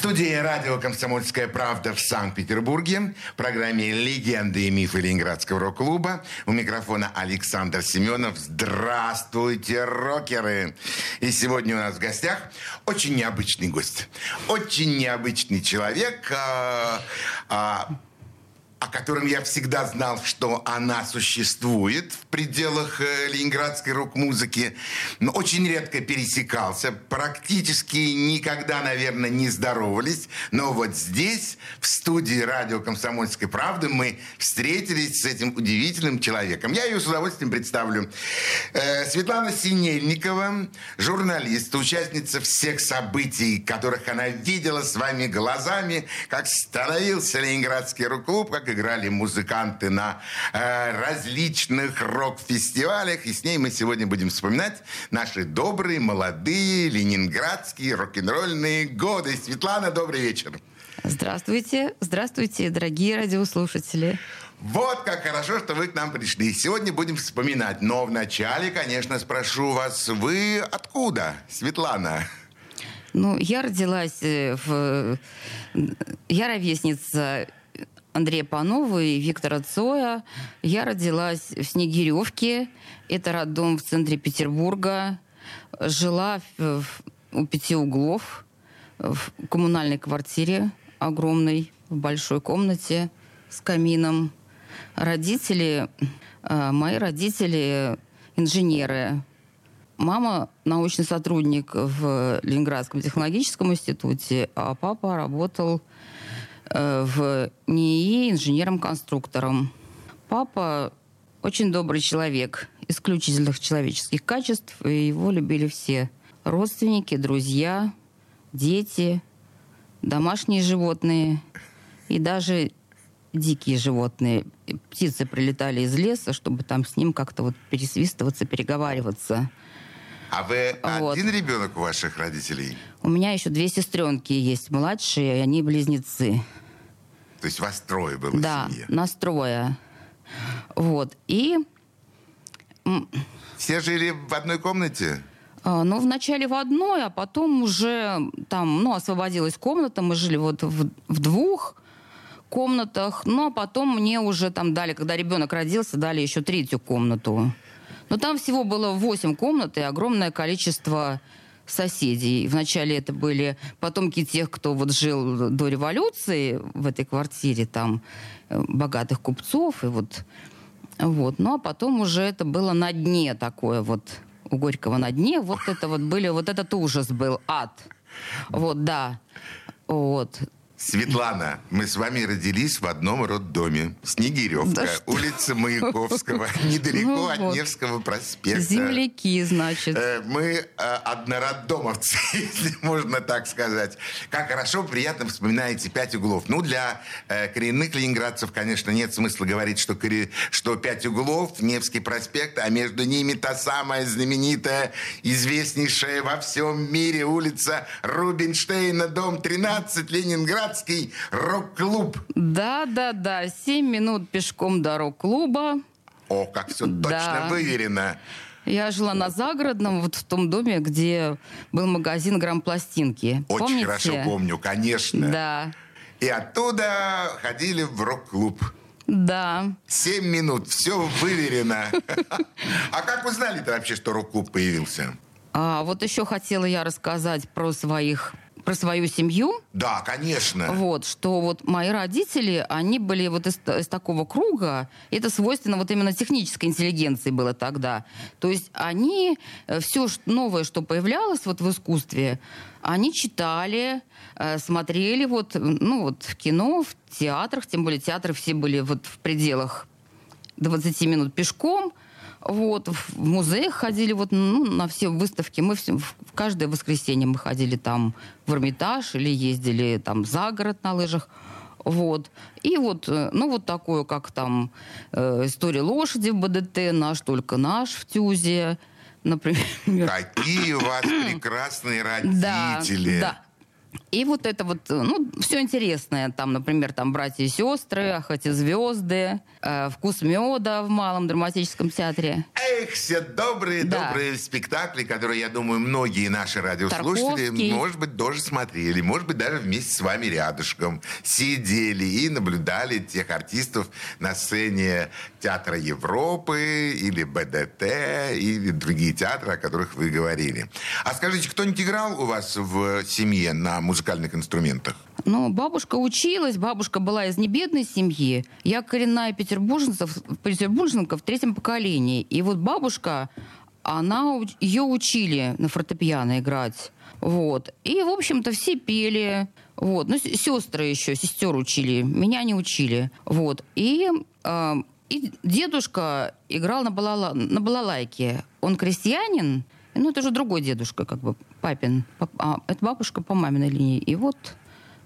студии радио «Комсомольская правда» в Санкт-Петербурге, в программе «Легенды и мифы Ленинградского рок-клуба». У микрофона Александр Семенов. Здравствуйте, рокеры! И сегодня у нас в гостях очень необычный гость. Очень необычный человек. А, а, о котором я всегда знал, что она существует в пределах э, ленинградской рок-музыки, но очень редко пересекался, практически никогда, наверное, не здоровались. Но вот здесь, в студии радио «Комсомольской правды», мы встретились с этим удивительным человеком. Я ее с удовольствием представлю. Э, Светлана Синельникова, журналист, участница всех событий, которых она видела своими глазами, как становился ленинградский рок-клуб, как играли музыканты на э, различных рок-фестивалях. И с ней мы сегодня будем вспоминать наши добрые, молодые, ленинградские рок-н-ролльные годы. Светлана, добрый вечер. Здравствуйте. Здравствуйте, дорогие радиослушатели. Вот как хорошо, что вы к нам пришли. Сегодня будем вспоминать. Но вначале, конечно, спрошу вас, вы откуда, Светлана? Ну, я родилась э, в... Я ровесница Андрея Панова и Виктора Цоя. Я родилась в Снегиревке. Это роддом в центре Петербурга. Жила в, в, у пяти углов в коммунальной квартире огромной, в большой комнате с камином. Родители, э, мои родители инженеры. Мама научный сотрудник в Ленинградском технологическом институте, а папа работал в НИИ инженером-конструктором. Папа очень добрый человек, исключительных человеческих качеств, и его любили все. Родственники, друзья, дети, домашние животные и даже дикие животные. Птицы прилетали из леса, чтобы там с ним как-то вот пересвистываться, переговариваться. А вы вот. один ребенок у ваших родителей? У меня еще две сестренки есть младшие, и они близнецы. То есть вас трое было да, в семье? Да, нас трое. Вот. И... Все жили в одной комнате? А, ну, вначале в одной, а потом уже там, ну, освободилась комната, мы жили вот в, в двух комнатах, ну, а потом мне уже там дали, когда ребенок родился, дали еще третью комнату. Но там всего было восемь комнат и огромное количество соседей. Вначале это были потомки тех, кто вот жил до революции в этой квартире, там, э, богатых купцов, и вот, вот. Ну, а потом уже это было на дне такое вот, у Горького на дне, вот это вот были, вот этот ужас был, ад. Вот, да. Вот. Светлана, мы с вами родились в одном роддоме. Снегиревка, да улица Маяковского, недалеко ну, от вот. Невского проспекта. Земляки, значит. Э, мы э, однороддомовцы, если можно так сказать. Как хорошо, приятно вспоминаете пять углов. Ну, для э, коренных ленинградцев, конечно, нет смысла говорить, что, что пять углов, Невский проспект, а между ними та самая знаменитая, известнейшая во всем мире улица Рубинштейна, дом 13, Ленинград Ленинградский рок-клуб. Да, да, да. Семь минут пешком до рок-клуба. О, как все точно да. выверено. Я жила на загородном, вот в том доме, где был магазин грампластинки. Очень Помните? хорошо помню, конечно. Да. И оттуда ходили в рок-клуб. Да. Семь минут, все выверено. А как вы знали-то вообще, что рок-клуб появился? А, вот еще хотела я рассказать про своих про свою семью. Да, конечно. Вот, что вот мои родители, они были вот из, из такого круга, это свойственно вот именно технической интеллигенции было тогда. То есть они э, все новое, что появлялось вот в искусстве, они читали, э, смотрели вот, ну вот в кино, в театрах, тем более театры все были вот в пределах 20 минут пешком, вот, в музеях ходили вот, ну, на все выставки. Мы все, в каждое воскресенье мы ходили там в Эрмитаж или ездили там за город на лыжах. Вот. И вот, э, ну, вот такое, как там э, история лошади в БДТ, наш только наш в Тюзе, например. Какие у вас прекрасные родители. Да, да. И вот это вот, э, ну, все интересное. Там, например, там «Братья и сестры», «Охоти звезды», э, «Вкус меда» в Малом драматическом театре. Эх, все добрые, да. добрые спектакли, которые, я думаю, многие наши радиослушатели, Тарковский. может быть, тоже смотрели. Может быть, даже вместе с вами рядышком сидели и наблюдали тех артистов на сцене Театра Европы или БДТ или другие театры, о которых вы говорили. А скажите, кто-нибудь играл у вас в семье на музыкальных инструментах? Ну, бабушка училась, бабушка была из небедной семьи. Я коренная петербурженка, петербурженка в третьем поколении. И вот бабушка, она, ее учили на фортепиано играть. Вот. И, в общем-то, все пели. Вот. Ну, сестры еще, сестер учили. Меня не учили. Вот. И, э, и дедушка играл на, балала, на балалайке. Он крестьянин, ну, это уже другой дедушка, как бы, папин. А, это бабушка по маминой линии. И вот,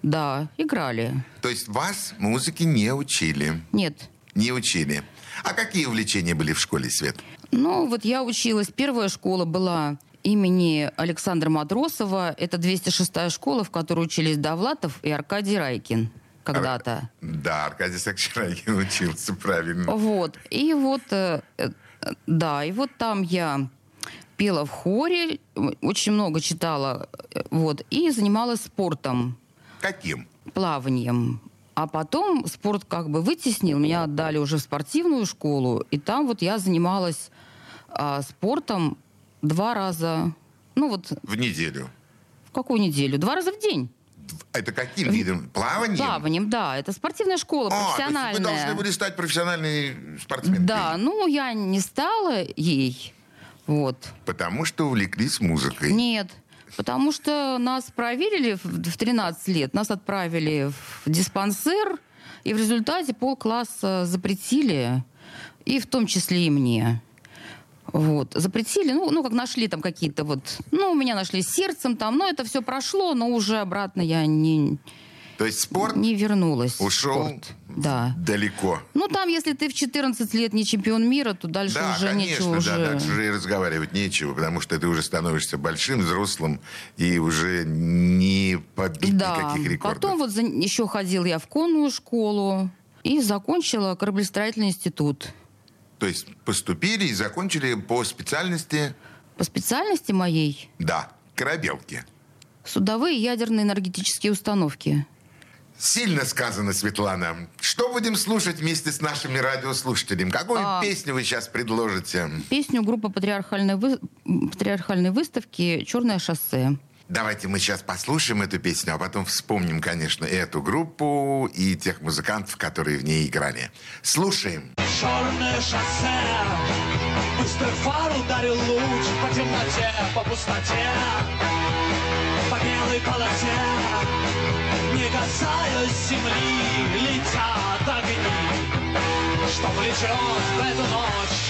да, играли. То есть вас музыке не учили? Нет. Не учили. А какие увлечения были в школе, Свет? Ну, вот я училась. Первая школа была имени Александра Матросова. Это 206-я школа, в которой учились Давлатов и Аркадий Райкин когда-то. Да, Аркадий Сакч Райкин учился, правильно. Вот. И вот, э, э, да, и вот там я пела в хоре, очень много читала, э, вот, и занималась спортом. Каким? Плаванием. А потом спорт как бы вытеснил, меня отдали уже в спортивную школу, и там вот я занималась а, спортом два раза, ну вот... В неделю? В какую неделю? Два раза в день. Это каким видом? Плаванием? Плаванием, да. Это спортивная школа, а, профессиональная. То есть вы должны были стать профессиональной спортсменкой? Да, ну я не стала ей. Вот. Потому что увлеклись музыкой? Нет. Потому что нас проверили в 13 лет, нас отправили в диспансер, и в результате полкласса запретили, и в том числе и мне. Вот. Запретили, ну, ну, как нашли там какие-то вот... Ну, у меня нашли сердцем там, но это все прошло, но уже обратно я не, то есть спорт не вернулась. Ушел спорт. Да. далеко. Ну, там, если ты в 14 лет не чемпион мира, то дальше да, уже конечно, нечего да, уже... Да, дальше уже и разговаривать нечего, потому что ты уже становишься большим, взрослым, и уже не побить да. никаких рекордов. Потом вот за... еще ходил я в конную школу и закончила кораблестроительный институт. То есть поступили и закончили по специальности... По специальности моей? Да, корабелки. Судовые ядерные энергетические установки. Сильно сказано, Светлана. Что будем слушать вместе с нашими радиослушателями? Какую а, песню вы сейчас предложите? Песню группы патриархальной, вы... патриархальной выставки «Черное шоссе». Давайте мы сейчас послушаем эту песню, а потом вспомним, конечно, эту группу и тех музыкантов, которые в ней играли. Слушаем. Черное шоссе, быстрый фар ударил луч по темноте, по пустоте, по белой полосе не касаясь земли, летят огни, что влечет в эту ночь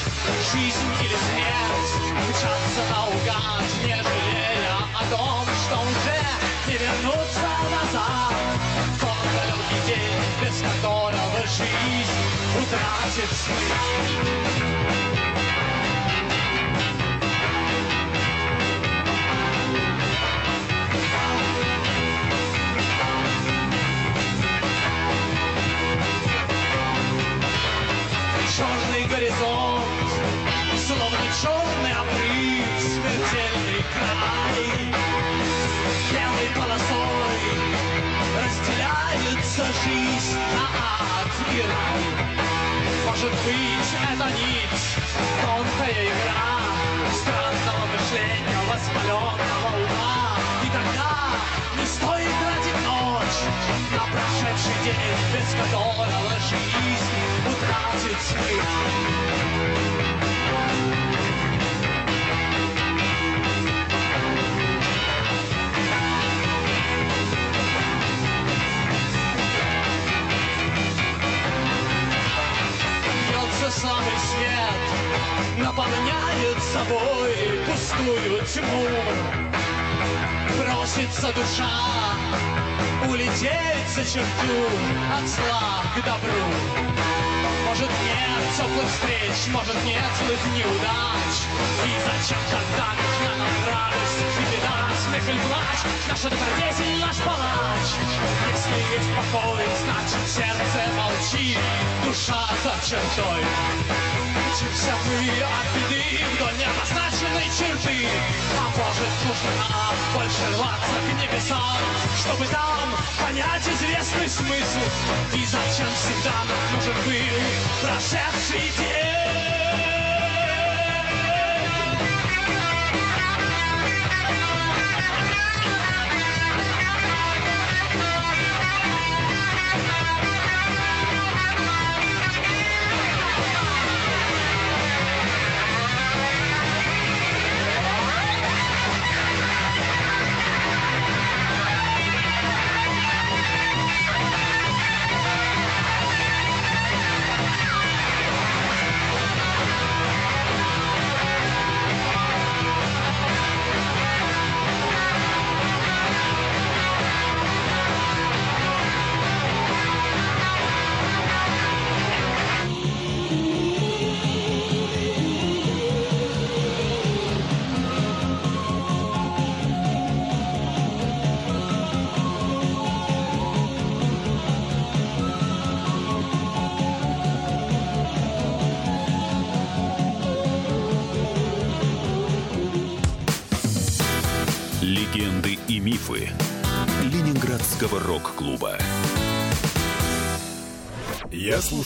жизнь или смерть, мчаться наугад, не жалея о том, что уже не вернуться назад. Далекий день, без которого жизнь утратит смысл. Быть, это нить, тонкая игра странного мышления, воспаленного ума. И тогда не стоит тратить ночь на прошедший день, без которого жизнь утратит смысл. Свет наполняет собой пустую тьму. Просится душа улететь за черту от зла к добру. Может нет теплых встреч, может нет злых неудач. И зачем тогда нужна нам радость, и беда, смех или плач, наша добродетель, наш палач. Если есть покой, значит сердце молчит, душа за чертой. Мчимся мы от беды вдоль необозначенной черты, а может нужно нам больше рваться к небесам, чтобы там понять известный смысл. И зачем всегда нам нужен был прошедший день?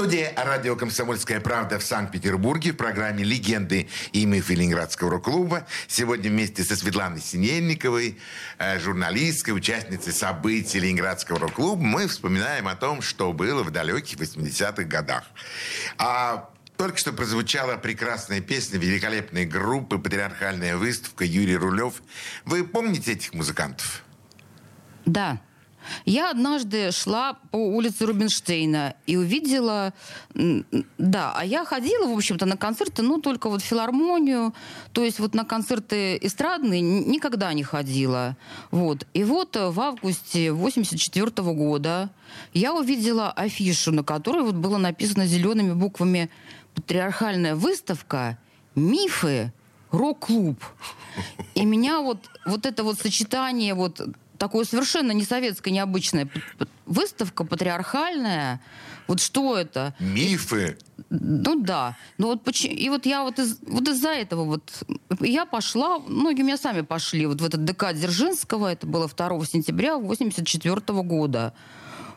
Студии радио «Комсомольская правда» в Санкт-Петербурге в программе «Легенды и мифы Ленинградского рок-клуба». Сегодня вместе со Светланой Синельниковой, э, журналисткой, участницей событий Ленинградского рок-клуба, мы вспоминаем о том, что было в далеких 80-х годах. А только что прозвучала прекрасная песня великолепной группы «Патриархальная выставка» Юрий Рулев. Вы помните этих музыкантов? Да. Я однажды шла по улице Рубинштейна и увидела, да, а я ходила, в общем-то, на концерты, ну, только вот филармонию, то есть вот на концерты эстрадные никогда не ходила. Вот. И вот э, в августе 84 года я увидела афишу, на которой вот было написано зелеными буквами «Патриархальная выставка. Мифы. Рок-клуб». И меня вот, вот это вот сочетание вот такое совершенно не советское, необычное. Выставка патриархальная. Вот что это? Мифы. Ну да. Ну вот поч- и вот я вот, из, вот из-за этого вот я пошла, многие у меня сами пошли вот в этот ДК Дзержинского, это было 2 сентября 84 года.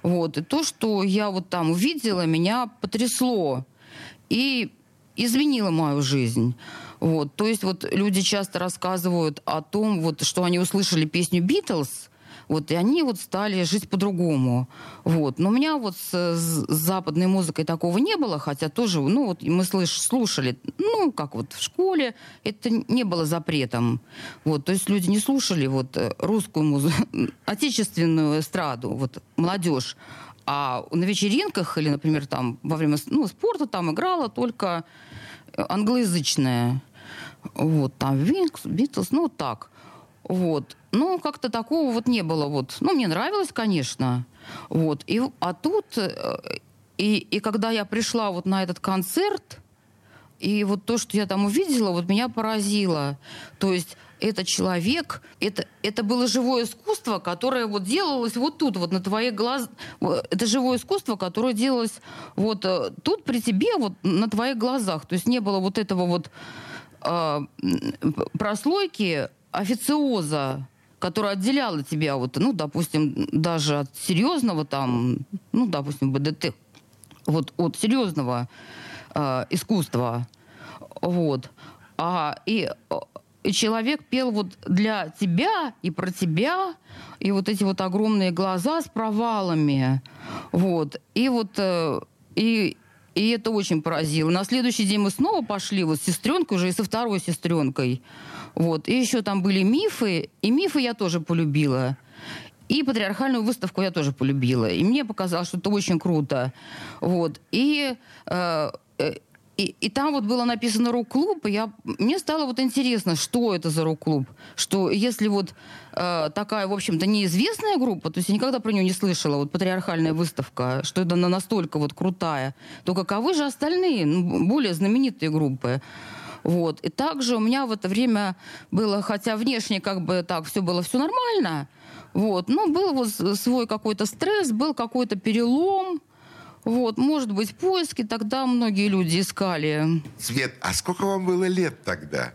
Вот. И то, что я вот там увидела, меня потрясло. И изменило мою жизнь. Вот. То есть вот люди часто рассказывают о том, вот, что они услышали песню «Битлз», вот, и они вот стали жить по-другому. Вот. Но у меня вот с, с западной музыкой такого не было, хотя тоже, ну, вот мы слыш, слушали, ну, как вот в школе, это не было запретом. Вот. То есть люди не слушали вот э, русскую музыку, отечественную эстраду, вот, молодежь. А на вечеринках или, например, там во время ну, спорта там играла только э, англоязычная. Вот, там Винкс, Битлз, ну, так. Вот. Ну, как-то такого вот не было. Вот. Ну, мне нравилось, конечно. Вот. И, а тут, э, и, и когда я пришла вот на этот концерт, и вот то, что я там увидела, вот меня поразило. То есть это человек, это, это было живое искусство, которое вот делалось вот тут, вот на твоих глазах. Это живое искусство, которое делалось вот э, тут при тебе, вот на твоих глазах. То есть не было вот этого вот э, прослойки официоза, которая отделяла тебя, вот, ну, допустим, даже от серьезного там, ну, допустим, БДТ, вот от серьезного э, искусства. Вот. А, и, и человек пел вот для тебя и про тебя, и вот эти вот огромные глаза с провалами, вот, и вот, э, и, и это очень поразило. На следующий день мы снова пошли вот с сестренкой уже и со второй сестренкой, вот, и еще там были мифы, и мифы я тоже полюбила. И патриархальную выставку я тоже полюбила. И мне показалось, что это очень круто. Вот. И э, э и, и там вот было написано рок-клуб, и я, мне стало вот интересно, что это за рок-клуб. Что если вот э, такая, в общем-то, неизвестная группа, то есть я никогда про нее не слышала, вот патриархальная выставка, что это она настолько вот крутая, то каковы же остальные, ну, более знаменитые группы? Вот. И также у меня в это время было, хотя внешне как бы так все было все нормально, вот, но был вот свой какой-то стресс, был какой-то перелом, вот, может быть, поиски тогда многие люди искали. Свет, а сколько вам было лет тогда?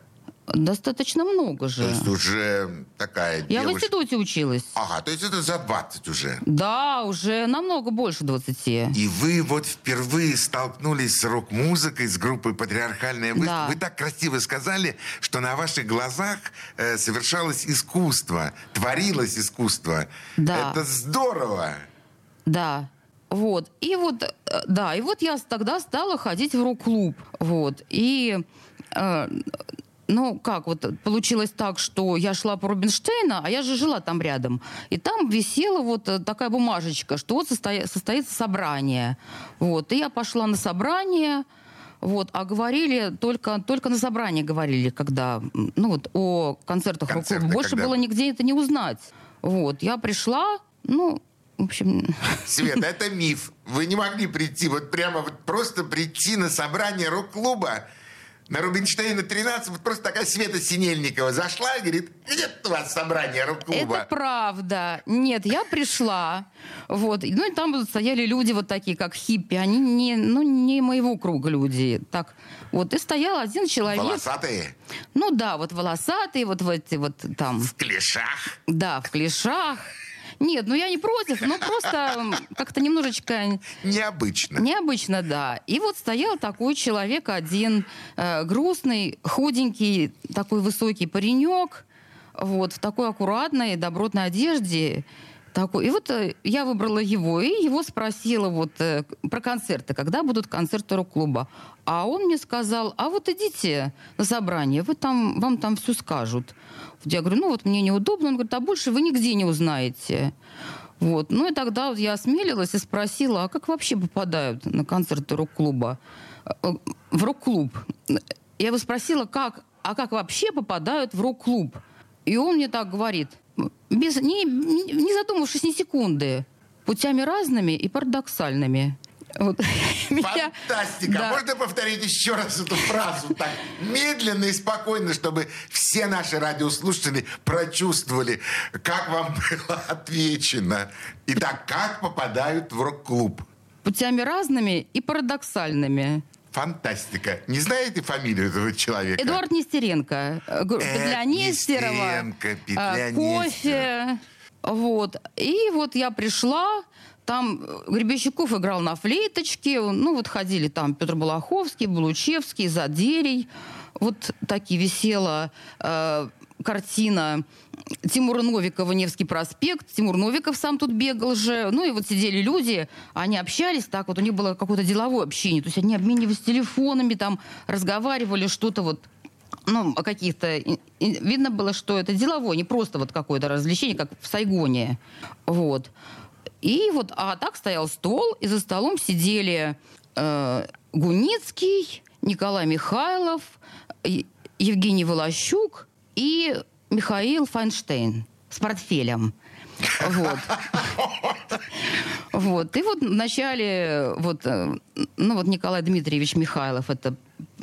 Достаточно много же. То есть уже такая Я девушка... в институте училась. Ага, то есть это за 20 уже. Да, уже намного больше 20. И вы вот впервые столкнулись с рок-музыкой, с группой «Патриархальная выставка». Да. Вы так красиво сказали, что на ваших глазах э, совершалось искусство, творилось искусство. Да. Это здорово. Да. Вот. И вот, э, да, и вот я тогда стала ходить в рок-клуб. Вот. И э, ну, как вот получилось так, что я шла по Рубинштейна, а я же жила там рядом. И там висела вот э, такая бумажечка, что вот состоя- состоится собрание. Вот. И я пошла на собрание, вот, а говорили только, только на собрании говорили, когда, ну вот, о концертах Концерты, рок-клуба. Больше когда? было нигде это не узнать. Вот, я пришла, ну, в общем, Света, это миф. Вы не могли прийти, вот прямо вот просто прийти на собрание рок-клуба на Рубинштейна 13, вот просто такая Света Синельникова зашла и говорит, где у вас собрание рок-клуба? Это правда. Нет, я пришла, вот, ну и там стояли люди вот такие, как хиппи, они не, ну, не моего круга люди, так, вот, и стоял один человек, Волосатые, ну да, вот волосатый, вот в эти вот там, в клешах. да, в клешах. Нет, ну я не против, но просто как-то немножечко Необычно. Необычно, да. И вот стоял такой человек один, э, грустный, худенький, такой высокий паренек, вот, в такой аккуратной, добротной одежде. Такой. И вот э, я выбрала его, и его спросила вот э, про концерты, когда будут концерты рок-клуба. А он мне сказал, а вот идите на собрание, вы там, вам там все скажут. Я говорю, ну вот мне неудобно. Он говорит, а больше вы нигде не узнаете. Вот. Ну и тогда вот я осмелилась и спросила, а как вообще попадают на концерты рок-клуба? Э, В рок-клуб. Я его спросила, как, а как вообще попадают в рок-клуб? И он мне так говорит, без, не, не задумавшись ни секунды, путями разными и парадоксальными. Вот. Меня- Фантастика! Да. Можно повторить еще раз эту фразу так медленно и спокойно, чтобы все наши радиослушатели прочувствовали, как вам было отвечено. Итак, как попадают в рок-клуб? Путями разными и парадоксальными. Фантастика. Не знаете фамилию этого человека? Эдуард Нестеренко. э, Петля Нестерова. Нестеренко, Петля э, Кофе. Вот. И вот я пришла, там э, Гребещуков играл на флейточке, ну вот ходили там Петр Балаховский, Булучевский, Задерий. Вот такие висела э, картина Тимура Новикова «Невский проспект». Тимур Новиков сам тут бегал же. Ну и вот сидели люди, они общались так, вот у них было какое-то деловое общение. То есть они обменивались телефонами, там разговаривали, что-то вот ну, о каких-то... Видно было, что это деловое, не просто вот какое-то развлечение, как в Сайгоне. Вот. И вот, а так стоял стол, и за столом сидели э, Гуницкий, Николай Михайлов, Евгений Волощук и Михаил Файнштейн с портфелем. Вот. Вот. И вот вначале вот, э, ну вот Николай Дмитриевич Михайлов, это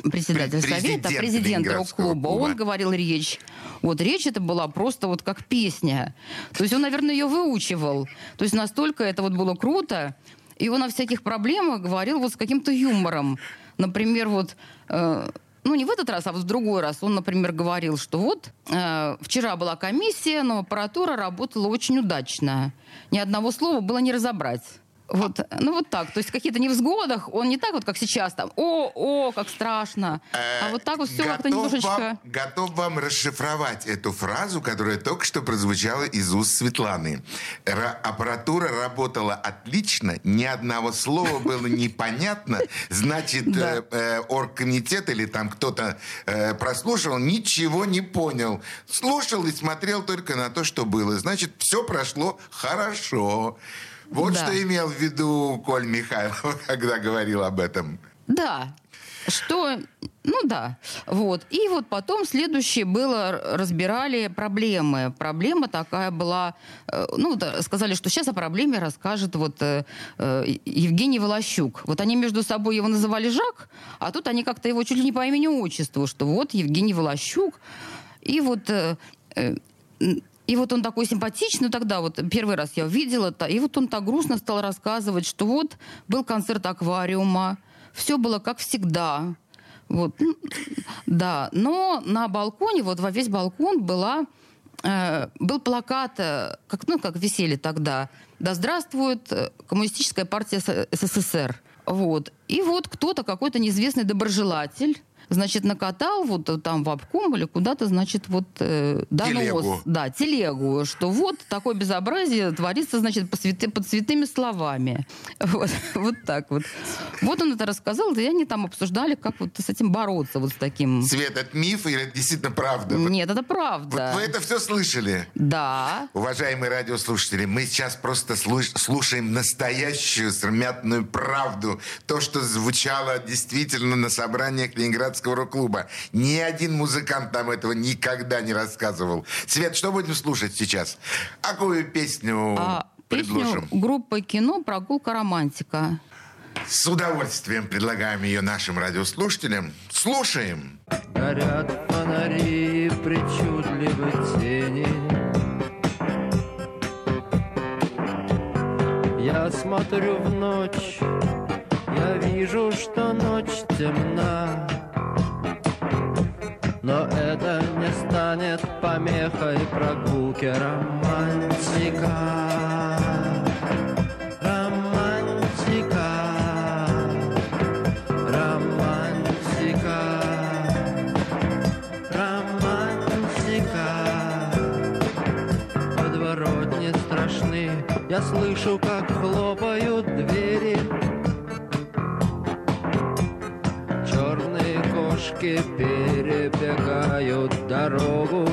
председатель Пре- совета, президент президент рок-клуба, клуба. он говорил речь. Вот речь это была просто вот как песня. То есть он, наверное, ее выучивал. То есть настолько это вот было круто. И он о всяких проблемах говорил вот с каким-то юмором. Например, вот... э, ну, не в этот раз, а вот в другой раз. Он, например, говорил, что вот э, вчера была комиссия, но аппаратура работала очень удачно. Ни одного слова было не разобрать. Вот, ну вот так, то есть в каких-то невзгодах он не так вот, как сейчас, там, о, о, как страшно, а вот так вот все как-то Э, немножечко... вам, готов вам расшифровать эту фразу, которая только что прозвучала из уст Светланы. Ра- аппаратура работала отлично, ни одного слова было непонятно. Значит, Да. э, э, оргкомитет или там кто-то э, прослушал, ничего не понял. Слушал и смотрел только на то, что было. Значит, все прошло хорошо. Вот Да. что имел в виду Коль Михайлов, когда говорил об этом. Да, что, ну да, вот. И вот потом следующее было, разбирали проблемы. Проблема такая была, э, ну, сказали, что сейчас о проблеме расскажет вот э, э, Евгений Волощук. Вот они между собой его называли Жак, а тут они как-то его чуть ли не по имени-отчеству, что вот Евгений Волощук. И вот... э, э, и вот он такой симпатичный тогда, вот первый раз я увидела, это, и вот он так грустно стал рассказывать, что вот был концерт аквариума, все было как всегда. Вот, ну, да, но на балконе, вот во весь балкон была, э, был плакат, э, как, ну, как висели тогда, «Да здравствует э, коммунистическая партия СССР». Вот. И вот кто-то, какой-то неизвестный доброжелатель, значит, накатал вот там в обком или куда-то, значит, вот э, донос. Телегу. Да, телегу, что вот такое безобразие творится, значит, по святы- под святыми словами. Вот, вот так вот. Вот он это рассказал, и они там обсуждали, как вот с этим бороться, вот с таким... Свет, это миф или это действительно правда? Вот- Нет, это Вот правда. вы это все слышали? Да. Уважаемые радиослушатели, мы сейчас просто слуш- слушаем настоящую срамятную правду. То, что звучало действительно на собраниях Ленинградского рок-клуба. Ни один музыкант нам этого никогда не рассказывал. Свет, что будем слушать сейчас? Какую песню А, предложим? песню группы кино «Прогулка романтика». С удовольствием предлагаем ее нашим радиослушателям. Слушаем. Горят фонари причудливы тени Я смотрю в ночь Я вижу, что ночь темна Но это не станет помехой прогулки романтика Романтика. Романтика, романтика. Подворотни страшны. Я слышу, как хлопают двери. Черные кошки перебегают дорогу.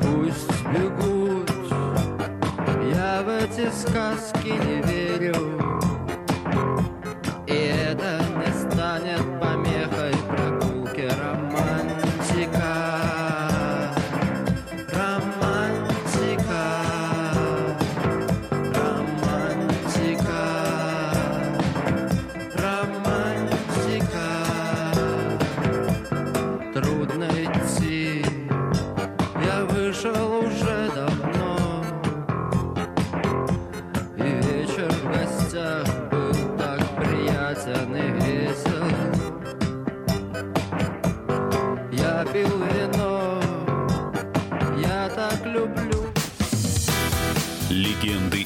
Пусть бегут Я в эти сказки не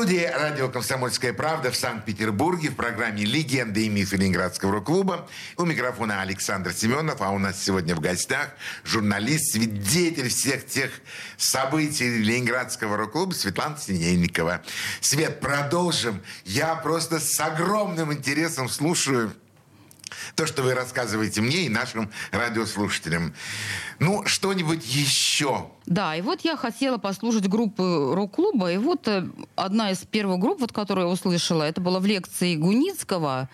Студии радио «Комсомольская правда» в Санкт-Петербурге в программе «Легенды и мифы Ленинградского рок-клуба». У микрофона Александр Семенов, а у нас сегодня в гостях журналист, свидетель всех тех событий Ленинградского рок-клуба Светлана Синельникова. Свет, продолжим. Я просто с огромным интересом слушаю то, что вы рассказываете мне и нашим радиослушателям. Ну, что-нибудь еще? Да, и вот я хотела послушать группы рок-клуба, и вот э, одна из первых групп, вот, которую я услышала, это была в лекции Гуницкого,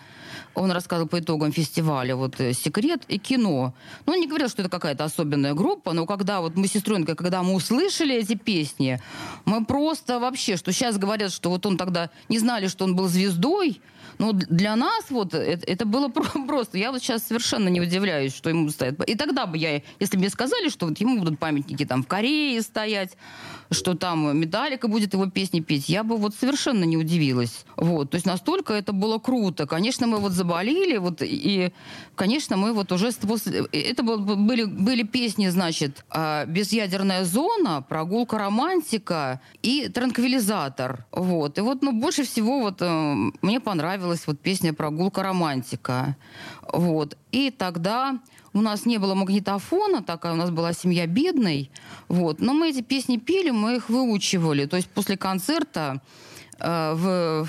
он рассказывал по итогам фестиваля вот э, «Секрет» и кино. Но он не говорил, что это какая-то особенная группа, но когда вот мы с сестренкой, когда мы услышали эти песни, мы просто вообще, что сейчас говорят, что вот он тогда не знали, что он был звездой, но для нас вот это, было просто. Я вот сейчас совершенно не удивляюсь, что ему стоят. И тогда бы я, если бы мне сказали, что вот ему будут памятники там в Корее стоять, что там Металлика будет его песни петь, я бы вот совершенно не удивилась. Вот, то есть настолько это было круто. Конечно, мы вот заболели, вот, и, конечно, мы вот уже после... Это были, были песни, значит, а, «Безъядерная зона», «Прогулка романтика» и «Транквилизатор». Вот, и вот, ну, больше всего вот э, мне понравилась вот песня «Прогулка романтика». Вот, и тогда у нас не было магнитофона, такая у нас была семья бедной. Вот. Но мы эти песни пели, мы их выучивали. То есть после концерта э, в,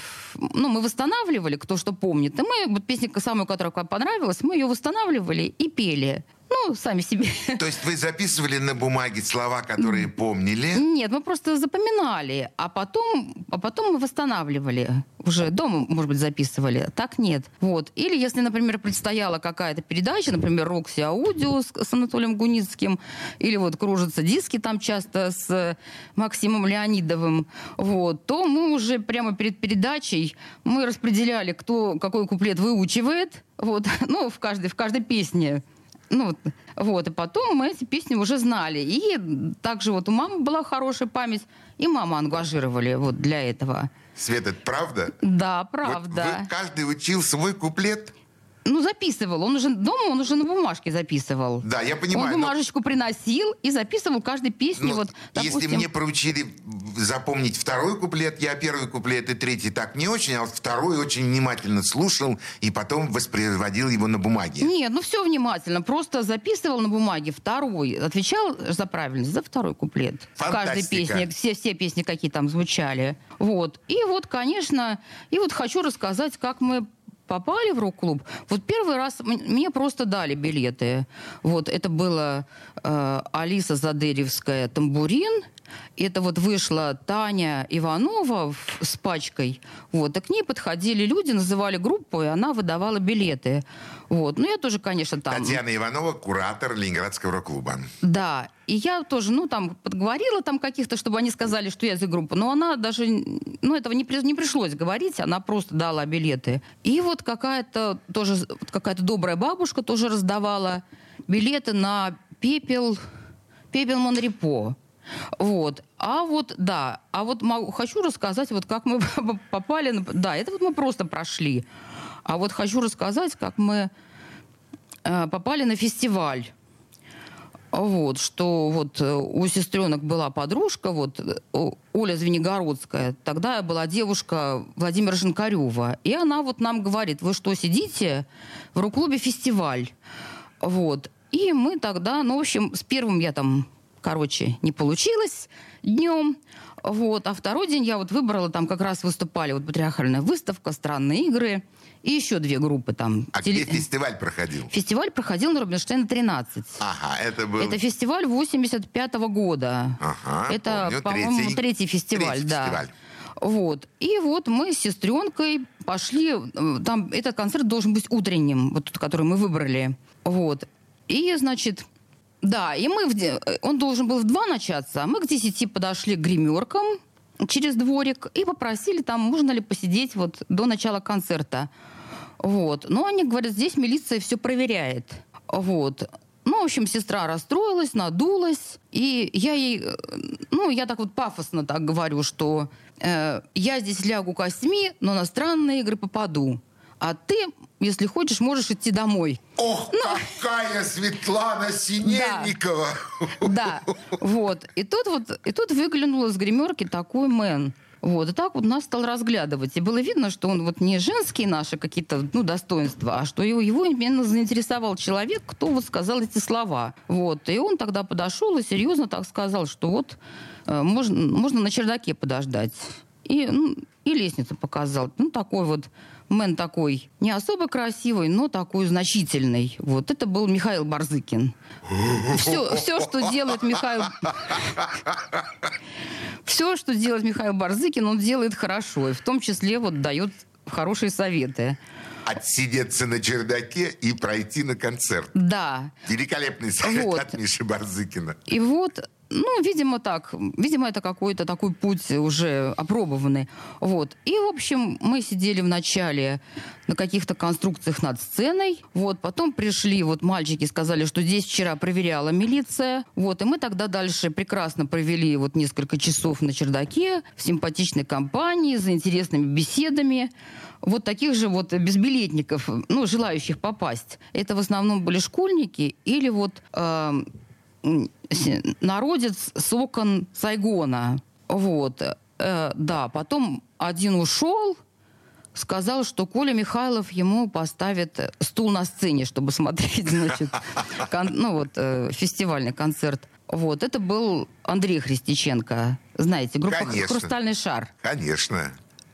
ну, мы восстанавливали, кто что помнит. И мы, вот песня, самую, которая понравилась, мы ее восстанавливали и пели. Ну, сами себе. То есть вы записывали на бумаге слова, которые помнили? Нет, мы просто запоминали, а потом, а потом мы восстанавливали. Уже дома, может быть, записывали. Так нет. Вот. Или если, например, предстояла какая-то передача, например, Рокси Аудио с, с Анатолием Гуницким, или вот кружатся диски там часто с Максимом Леонидовым, вот, то мы уже прямо перед передачей мы распределяли, кто какой куплет выучивает, вот, ну, в каждой, в каждой песне. Ну, вот, и потом мы эти песни уже знали. И также вот у мамы была хорошая память, и маму ангажировали вот для этого. Свет, это правда? Да, правда. Вот вы, каждый учил свой куплет? Ну, записывал. Он уже дома, он уже на бумажке записывал. Да, я понимаю. Он бумажечку но... приносил и записывал каждой песни. Ну, вот, допустим... Если мне поручили запомнить второй куплет, я первый куплет и третий так не очень, а вот второй очень внимательно слушал и потом воспроизводил его на бумаге. Нет, ну все внимательно. Просто записывал на бумаге второй. Отвечал за правильность, за второй куплет. Фантастика. В каждой песне, все, все песни, какие там звучали. Вот. И вот, конечно, и вот хочу рассказать, как мы попали в рок-клуб, вот первый раз мне просто дали билеты. Вот это было э, Алиса Задеревская «Тамбурин», это вот вышла Таня Иванова с пачкой. Вот, и к ней подходили люди, называли группу, и она выдавала билеты. Вот. Ну, я тоже, конечно, там... Татьяна Иванова, куратор Ленинградского рок-клуба. Да. И я тоже, ну, там, подговорила там каких-то, чтобы они сказали, что я из группы. Но она даже, ну, этого не, не пришлось говорить, она просто дала билеты. И вот какая-то тоже, какая-то добрая бабушка тоже раздавала билеты на пепел, пепел Монрепо. Вот. А вот, да, а вот могу, хочу рассказать, вот как мы попали, на, да, это вот мы просто прошли. А вот хочу рассказать, как мы э, попали на фестиваль. Вот, что вот э, у сестренок была подружка, вот Оля Звенигородская, тогда была девушка Владимира Шинкарева, и она вот нам говорит, вы что, сидите в рок-клубе фестиваль? Вот. И мы тогда, ну, в общем, с первым я там короче, не получилось днем. Вот. А второй день я вот выбрала, там как раз выступали вот патриархальная выставка, странные игры и еще две группы там. А Теле... где фестиваль проходил? Фестиваль проходил на Рубинштейна 13. Ага, это был... Это фестиваль 85 -го года. Ага, Это, по-моему, третий... третий фестиваль, третий да. Фестиваль. Вот. И вот мы с сестренкой пошли, э, там этот концерт должен быть утренним, вот тот, который мы выбрали. Вот. И, значит, да, и мы, в, он должен был в два начаться, а мы к десяти подошли к гримеркам через дворик и попросили там, можно ли посидеть вот до начала концерта. Вот. Но они говорят, здесь милиция все проверяет. Вот. Ну, в общем, сестра расстроилась, надулась. И я ей, ну, я так вот пафосно так говорю, что э, я здесь лягу костьми, но на странные игры попаду. А ты если хочешь, можешь идти домой. Ох, ну, какая Светлана Синельникова! Да, да, вот. И тут вот, и тут выглянул из гримерки такой мэн. Вот, и так вот нас стал разглядывать. И было видно, что он вот не женские наши какие-то ну, достоинства, а что его, его именно заинтересовал человек, кто вот сказал эти слова. Вот. И он тогда подошел и серьезно так сказал, что вот э, можно, можно на чердаке подождать. и, ну, и лестницу показал. Ну, такой вот мэн такой, не особо красивый, но такой значительный. Вот это был Михаил Барзыкин. Все, все что делает Михаил... Все, что делает Михаил Барзыкин, он делает хорошо. И в том числе вот дает хорошие советы. Отсидеться на чердаке и пройти на концерт. Да. Великолепный совет Вот. от Миши Барзыкина. И вот, ну, видимо, так. Видимо, это какой-то такой путь уже опробованный. Вот. И, в общем, мы сидели вначале на каких-то конструкциях над сценой. Вот. Потом пришли вот мальчики, сказали, что здесь вчера проверяла милиция. Вот. И мы тогда дальше прекрасно провели вот несколько часов на чердаке в симпатичной компании, за интересными беседами. Вот таких же вот безбилетников, ну, желающих попасть. Это в основном были школьники или вот с- народец с окон Сайгона. Вот. Э, да, потом один ушел, сказал, что Коля Михайлов ему поставит стул на сцене, чтобы смотреть, значит, кон- ну вот, э, фестивальный концерт. Вот, это был Андрей Христиченко. Знаете, группа Конечно. «Хрустальный шар». Конечно.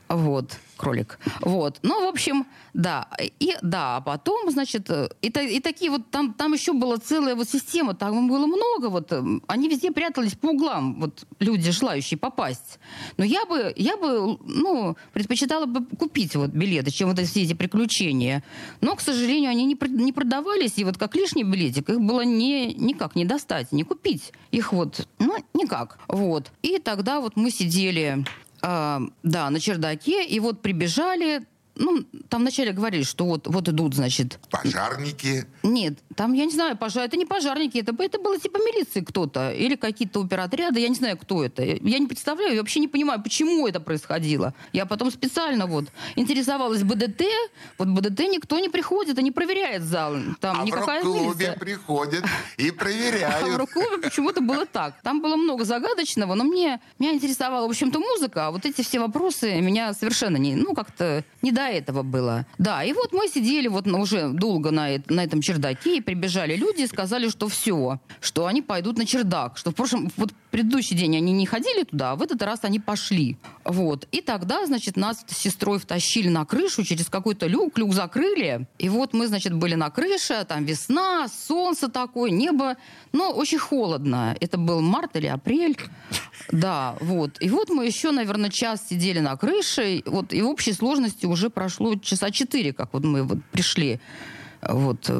Вот, кролик. Вот. Ну, в общем, да. И да, а потом, значит, э, и, та- и такие вот, там, там еще была целая вот система, там было много, вот, э, они везде прятались по углам, вот, люди, желающие попасть. Но я бы, я бы, ну, предпочитала бы купить вот билеты, чем вот все эти приключения. Но, к сожалению, они не, не продавались, и вот как лишний билетик, их было не, никак не достать, не купить. Их вот, ну, никак. Вот. И тогда вот мы сидели да, на чердаке, и вот прибежали, ну, там вначале говорили, что вот, вот идут, значит, Пожарники. нет, там, я не знаю, пожар, это не пожарники, это, это было типа милиции кто-то, или какие-то оперотряды, я не знаю, кто это. Я не представляю, я вообще не понимаю, почему это происходило. Я потом специально вот интересовалась БДТ, вот БДТ никто не приходит и не проверяет зал, там а в никакая рок-клубе милиция. приходят и А в проверяют. рок-клубе почему-то было так. Там было много загадочного, но мне, меня интересовала, в общем-то, музыка, а вот эти все вопросы меня совершенно не, ну, как-то не до этого было. Да, и вот мы сидели вот уже долго на, на этом чердаке, и прибежали люди и сказали, что все, что они пойдут на чердак, что в прошлом, вот предыдущий день они не ходили туда, а в этот раз они пошли. Вот. И тогда, значит, нас с сестрой втащили на крышу через какой-то люк, люк закрыли. И вот мы, значит, были на крыше, там весна, солнце такое, небо, но очень холодно. Это был март или апрель. Да, вот. И вот мы еще, наверное, час сидели на крыше. Вот, и в общей сложности уже прошло часа четыре, как вот мы вот пришли вот,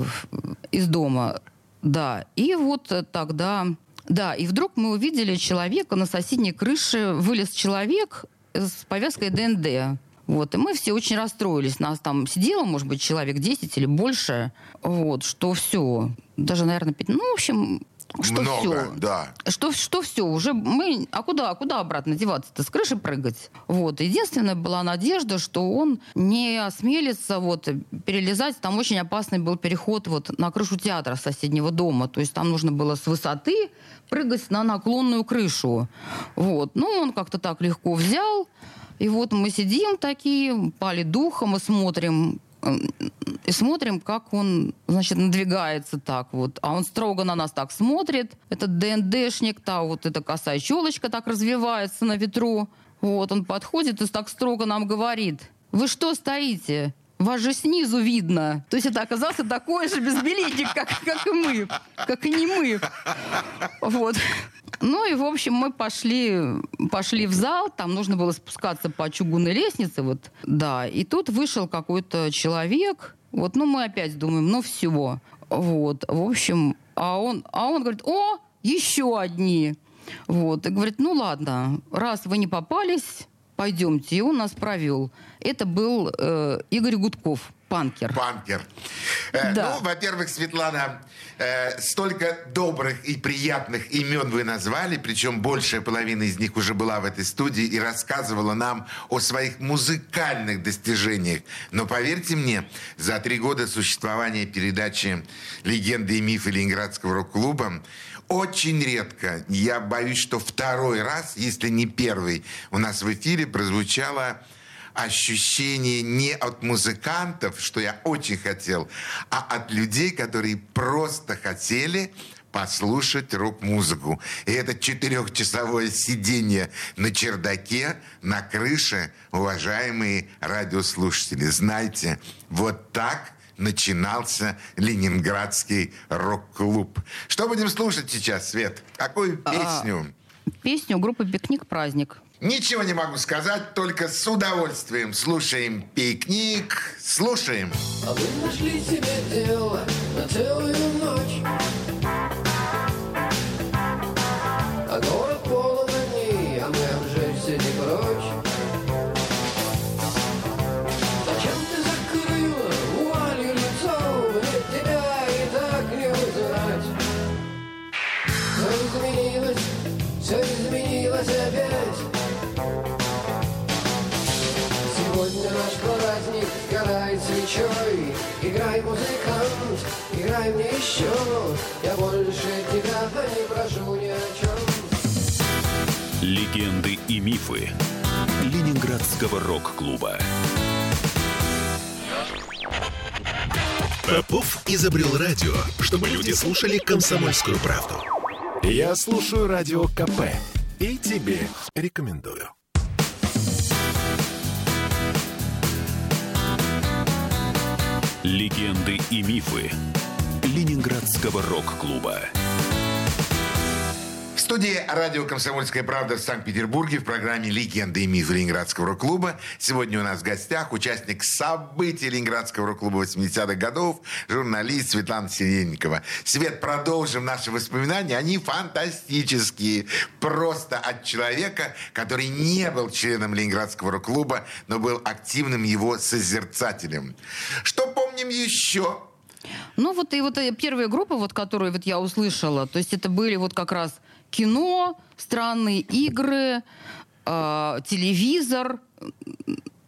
из дома. Да, и вот э, тогда... Да, и вдруг мы увидели человека на соседней крыше. Вылез человек с повязкой ДНД. Вот, и мы все очень расстроились. Нас там сидело, может быть, человек 10 или больше. Вот, что все. Даже, наверное, 5. Ну, в общем, что Много, все. да. Что, что все, уже мы... А куда, куда обратно деваться-то? С крыши прыгать? Вот. Единственная была надежда, что он не осмелится вот перелезать. Там очень опасный был переход вот на крышу театра соседнего дома. То есть там нужно было с высоты прыгать на наклонную крышу. Вот. Ну, он как-то так легко взял. И вот мы сидим такие, пали духом и смотрим, э, и смотрим, как он, значит, надвигается так вот. А он строго на нас так смотрит. Этот ДНДшник, та вот эта косая челочка так развивается на ветру. Вот, он подходит и так строго нам говорит. Вы что стоите? Вас же снизу видно. То есть это оказался такой же безбилетник, как, как и мы. Как и не мы. Вот. Ну и, в общем, мы пошли, пошли в зал, там нужно было спускаться по чугунной лестнице, вот, да, и тут вышел какой-то человек, вот, ну мы опять думаем, ну все, вот, в общем, а он, а он говорит, о, еще одни, вот, и говорит, ну ладно, раз вы не попались, пойдемте, и он нас провел. Это был э, Игорь Гудков, панкер. Панкер. Э, Да. Ну, во-первых, Светлана, э, столько добрых и приятных имен вы назвали, причем большая половина из них уже была в этой студии и рассказывала нам о своих музыкальных достижениях. Но поверьте мне, за три года существования передачи «Легенды и мифы Ленинградского рок-клуба» очень редко, я боюсь, что второй раз, если не первый, у нас в эфире прозвучало ощущение не от музыкантов, что я очень хотел, а от людей, которые просто хотели послушать рок-музыку. И это четырехчасовое сидение на чердаке, на крыше, уважаемые радиослушатели. Знаете, вот так начинался Ленинградский рок-клуб. Что будем слушать сейчас, Свет? Какую А, песню? Песню группы «Пикник. Праздник». Ничего не могу сказать, только с удовольствием слушаем пикник, слушаем. А вы нашли себе дело на целую ночь играй мне еще Я больше тебя не прошу ни о чем Легенды и мифы Ленинградского рок-клуба. Попов изобрел радио, чтобы люди слушали комсомольскую правду. Я слушаю радио КП и тебе рекомендую. Легенды и мифы Ленинградского рок-клуба. В студии радио «Комсомольская правда» в Санкт-Петербурге в программе «Легенды и мифы Ленинградского рок-клуба». Сегодня у нас в гостях участник событий Ленинградского рок-клуба 80-х годов, журналист Светлана Сиренникова. Свет, продолжим наши воспоминания. Они фантастические. Просто от человека, который не был членом Ленинградского рок-клуба, но был активным его созерцателем. Что помним еще? Ну вот и вот э, первые группы, вот, которые вот я услышала, то есть это были вот как раз кино, странные игры, э, телевизор,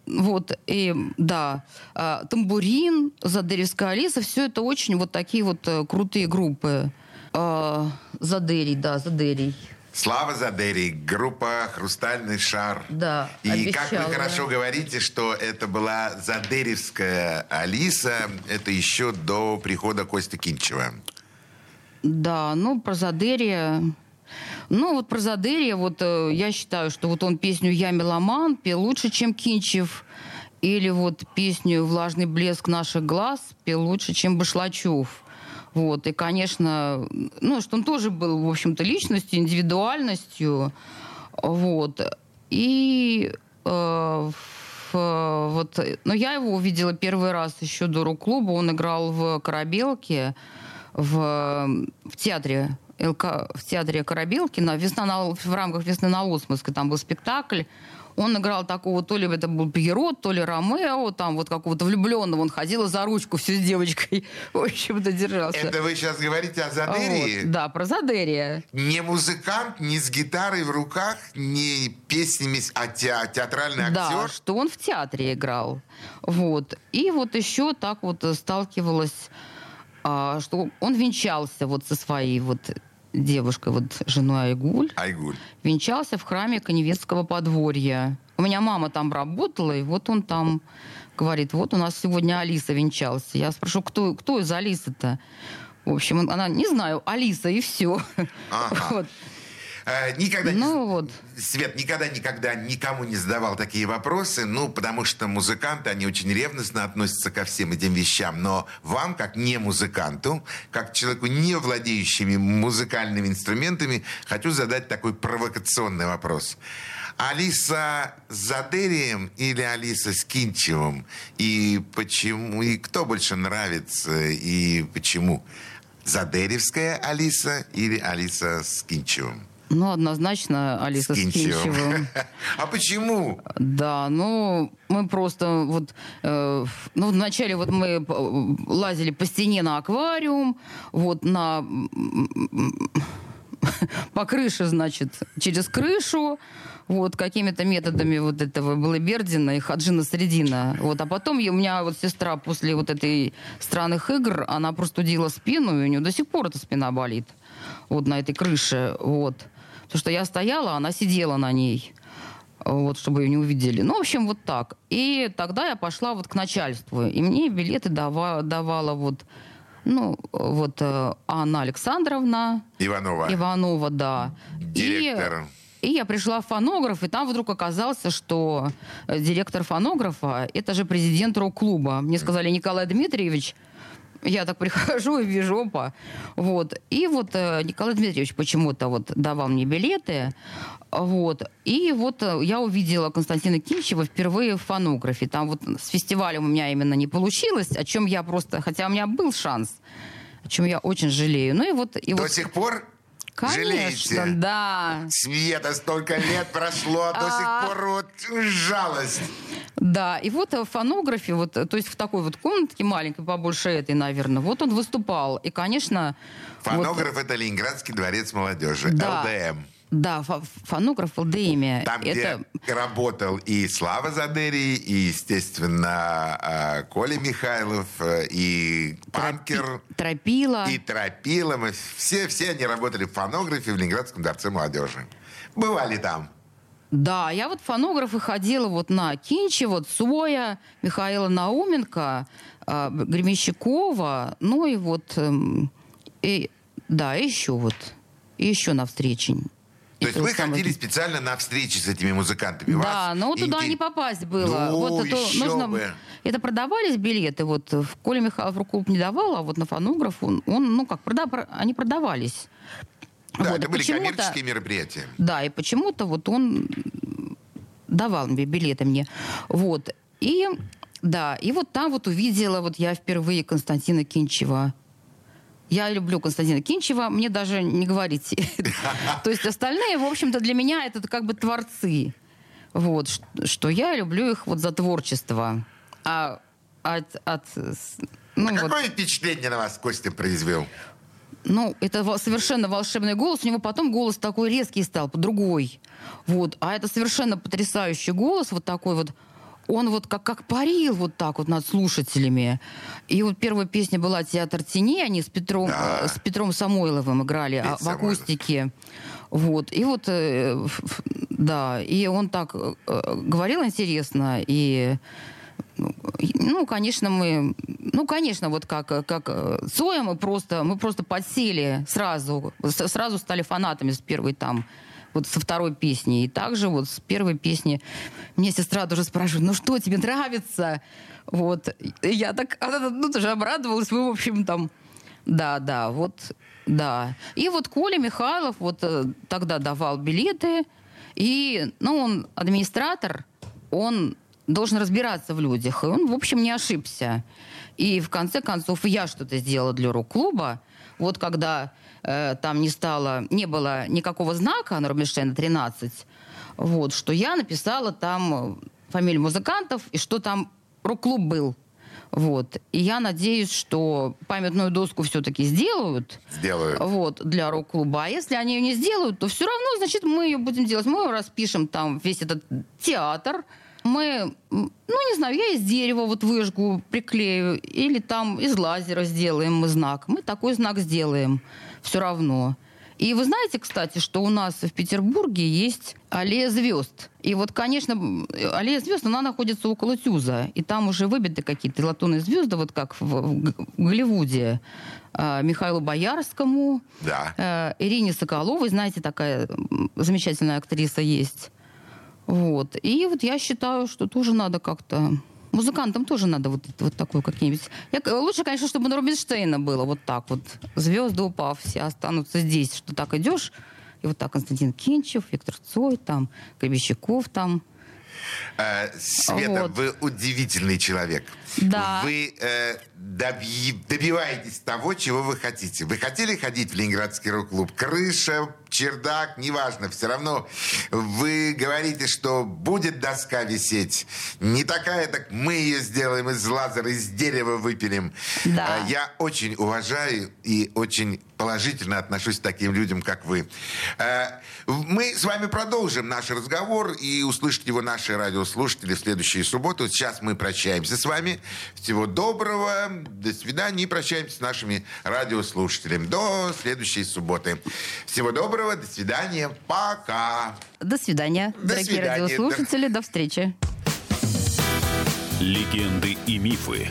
вот, и, да, э, тамбурин, Задеревская Алиса, все это очень вот такие вот э, крутые группы. Э, Задерий, да, Задерий. Слава Задери, группа «Хрустальный шар». Да, И как вы хорошо говорите, что это была Задеревская Алиса, это еще до прихода Кости Кинчева. Да, ну, про Задерия... Ну, вот про Задерия, вот э, я считаю, что вот он песню «Я меломан» пел лучше, чем Кинчев. Или вот песню «Влажный блеск наших глаз» пел лучше, чем Башлачев. Вот, и, конечно, ну, что он тоже был, в общем-то, личностью, индивидуальностью. Вот. И э, в- вот, ну, я его увидела первый раз еще до рок-клуба. Он играл в «Корабелке», в, в театре в театре Корабелки на весна на, в рамках весны на Осмоске там был спектакль. Он играл такого, то ли это был Пьеро, то ли Ромео, там вот какого-то влюбленного. Он ходил за ручку все с девочкой. В общем-то, держался. Это вы сейчас говорите о Вот, Задерии? Да, про Задерия. Не музыкант, не с гитарой в руках, не песнями, а те- театральный Да, актер? что он в театре играл. Вот. И вот еще так вот сталкивалась, а, что он венчался вот со своей вот девушкой, вот женой Айгуль. Айгуль. Венчался в храме Коневецкого подворья. У меня мама там работала, и вот он там говорит, вот у нас сегодня Алиса венчался. Я спрошу, кто, кто из Алисы-то? В общем, он- она, не знаю, Алиса, и все. Ага. Вот. Э, Никогда не Ну вот. Свет никогда-никогда никому не задавал такие вопросы, ну, потому что музыканты, они очень ревностно относятся ко всем этим вещам. Но вам, как не музыканту, как человеку, не владеющими музыкальными инструментами, хочу задать такой провокационный вопрос. Алиса с Задерием или Алиса с Кинчевым? И почему? И кто больше нравится? И почему? Задеревская Алиса или Алиса с Кинчевым? Ну, однозначно Алиса с Кинчевым. А почему? Да, ну, мы просто вот... э, ну, вначале вот мы п- лазили по стене на аквариум, вот на... по крыше, значит, через крышу, вот, какими-то методами вот этого Балыбердина и Хаджина Средина. Вот, а потом я- у меня вот сестра после вот этой странных игр, она простудила спину, и у нее до сих пор эта спина болит. Вот на этой крыше, вот. Потому что я стояла, она сидела на ней вот, чтобы ее не увидели. Ну, в общем, вот так. И тогда я пошла вот к начальству, и мне билеты дава- давала вот, Ну, вот э, Анна Александровна Иванова. Иванова, да. Директор. И, и я пришла в фонограф, и там вдруг оказалось, что э, директор фонографа – это же президент рок-клуба. Мне сказали, Николай Дмитриевич, я так прихожу и вижу, опа. Вот. И вот э, Николай Дмитриевич почему-то вот давал мне билеты. Вот. И вот э, я увидела Константина Кинчева впервые в фонографе. Там вот с фестивалем у меня именно не получилось, о чем я просто... Хотя у меня был шанс, о чем я очень жалею. Ну и вот... И До вот сих пор Конечно, жалеете? да. Света, столько лет прошло, до сих А. пор вот жалость. Да, и вот э, в фонографе, вот, э, то есть в такой вот комнатке маленькой, побольше этой, наверное, вот он выступал. И, конечно... вот- Фонограф это Ленинградский дворец молодежи, Да. ЛДМ. Да, фо- фонограф в ЛДМе. Там, это... где работал и Слава Задерий, и, естественно, э, Коля Михайлов, э, и Панкер, Тропила. и Тропила. Мы все, все они работали в фонографе в Ленинградском дворце молодежи. Бывали там. Да, я вот фонографы ходила вот на Кинчева, Цоя, Михаила Науменко, э, Гремещикова, ну и вот... эм, и, да, еще вот. И еще на встрече. То есть вы самое- ходили специально на встречи с этими музыкантами? Да, Вас но туда интерес- не попасть было. Ну, вот это нужно. бы. Это продавались билеты. Вот в Коле Михайлов клуб не давал, а вот на фонограф он, он, ну как, прода- про- они продавались. Да, Вот, это были коммерческие мероприятия. Да, и почему-то вот он давал мне билеты мне. Вот. И да, и вот там вот увидела вот я впервые Константина Кинчева. Я люблю Константина Кинчева, мне даже не говорите. То есть остальные, в общем-то, для меня это как бы творцы. Вот, что я люблю их вот за творчество. А от... от ну, А вот- какое впечатление на вас Костя произвел? ну, это совершенно волшебный голос. У него потом голос такой резкий стал, другой. Вот. А это совершенно потрясающий голос, вот такой вот. Он вот как, как парил вот так вот над слушателями. И вот первая песня была «Театр теней». Они с Петром, Да. э, с Петром Самойловым играли а, Петь в Самойлов. акустике. Вот. И вот, э, да, и он так э, говорил интересно, и ну, конечно, мы, ну, конечно, вот как, как Цоя мы просто, мы просто подсели сразу, сразу стали фанатами с первой там, вот со второй песни. И также вот с первой песни мне сестра тоже спрашивает, ну что, тебе нравится? Вот. И я так, она, ну, тоже обрадовалась, мы, в общем, там, да, да, вот, да. И вот Коля Михайлов вот э, тогда давал билеты, и, ну, он администратор, он должен разбираться в людях. И он, в общем, не ошибся. И в конце концов я что-то сделала для рок-клуба. Вот когда э, там не стало, не было никакого знака на Рубинштейна 13, вот, что я написала там фамилию музыкантов и что там рок-клуб был. Вот. И я надеюсь, что памятную доску все-таки сделают. Сделают. Вот, для рок-клуба. А если они ее не сделают, то все равно, значит, мы ее будем делать. Мы ее распишем там весь этот театр. Мы, ну, не знаю, я из дерева вот выжгу, приклею. Или там из лазера сделаем мы знак. Мы такой знак сделаем все равно. И вы знаете, кстати, что у нас в Петербурге есть аллея звезд. И вот, конечно, аллея звезд, она находится около Тюза. И там уже выбиты какие-то латунные звезды, вот как в, в Голливуде. А, Михаилу Боярскому, Да. э, Ирине Соколовой, знаете, такая замечательная актриса есть. Вот. И вот я считаю, что тоже надо как-то... Музыкантам тоже надо вот, вот такое как-нибудь. Я, к- лучше, конечно, чтобы на Рубинштейна было вот так вот. Звезды упав, все останутся здесь. Что так идешь, и вот так Константин Кинчев, Виктор Цой, там, Гребещаков там. Э, Света, Вот. вы удивительный человек. Да. Вы э, доби- добиваетесь того, чего вы хотите. Вы хотели ходить в Ленинградский рок-клуб? Крыша, чердак, неважно. Все равно вы говорите, что будет доска висеть. Не такая, так мы ее сделаем из лазера, из дерева выпилим. Да. Э, Я очень уважаю и очень положительно отношусь к таким людям, как вы. Э, Мы с вами продолжим наш разговор и услышат его наши радиослушатели в следующую субботу. Сейчас мы прощаемся с вами. Всего доброго, до свидания и прощаемся с нашими радиослушателями. До следующей субботы. Всего доброго, до свидания, пока. До свидания, До дорогие свидания. радиослушатели. До встречи. Легенды и мифы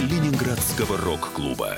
Ленинградского рок-клуба.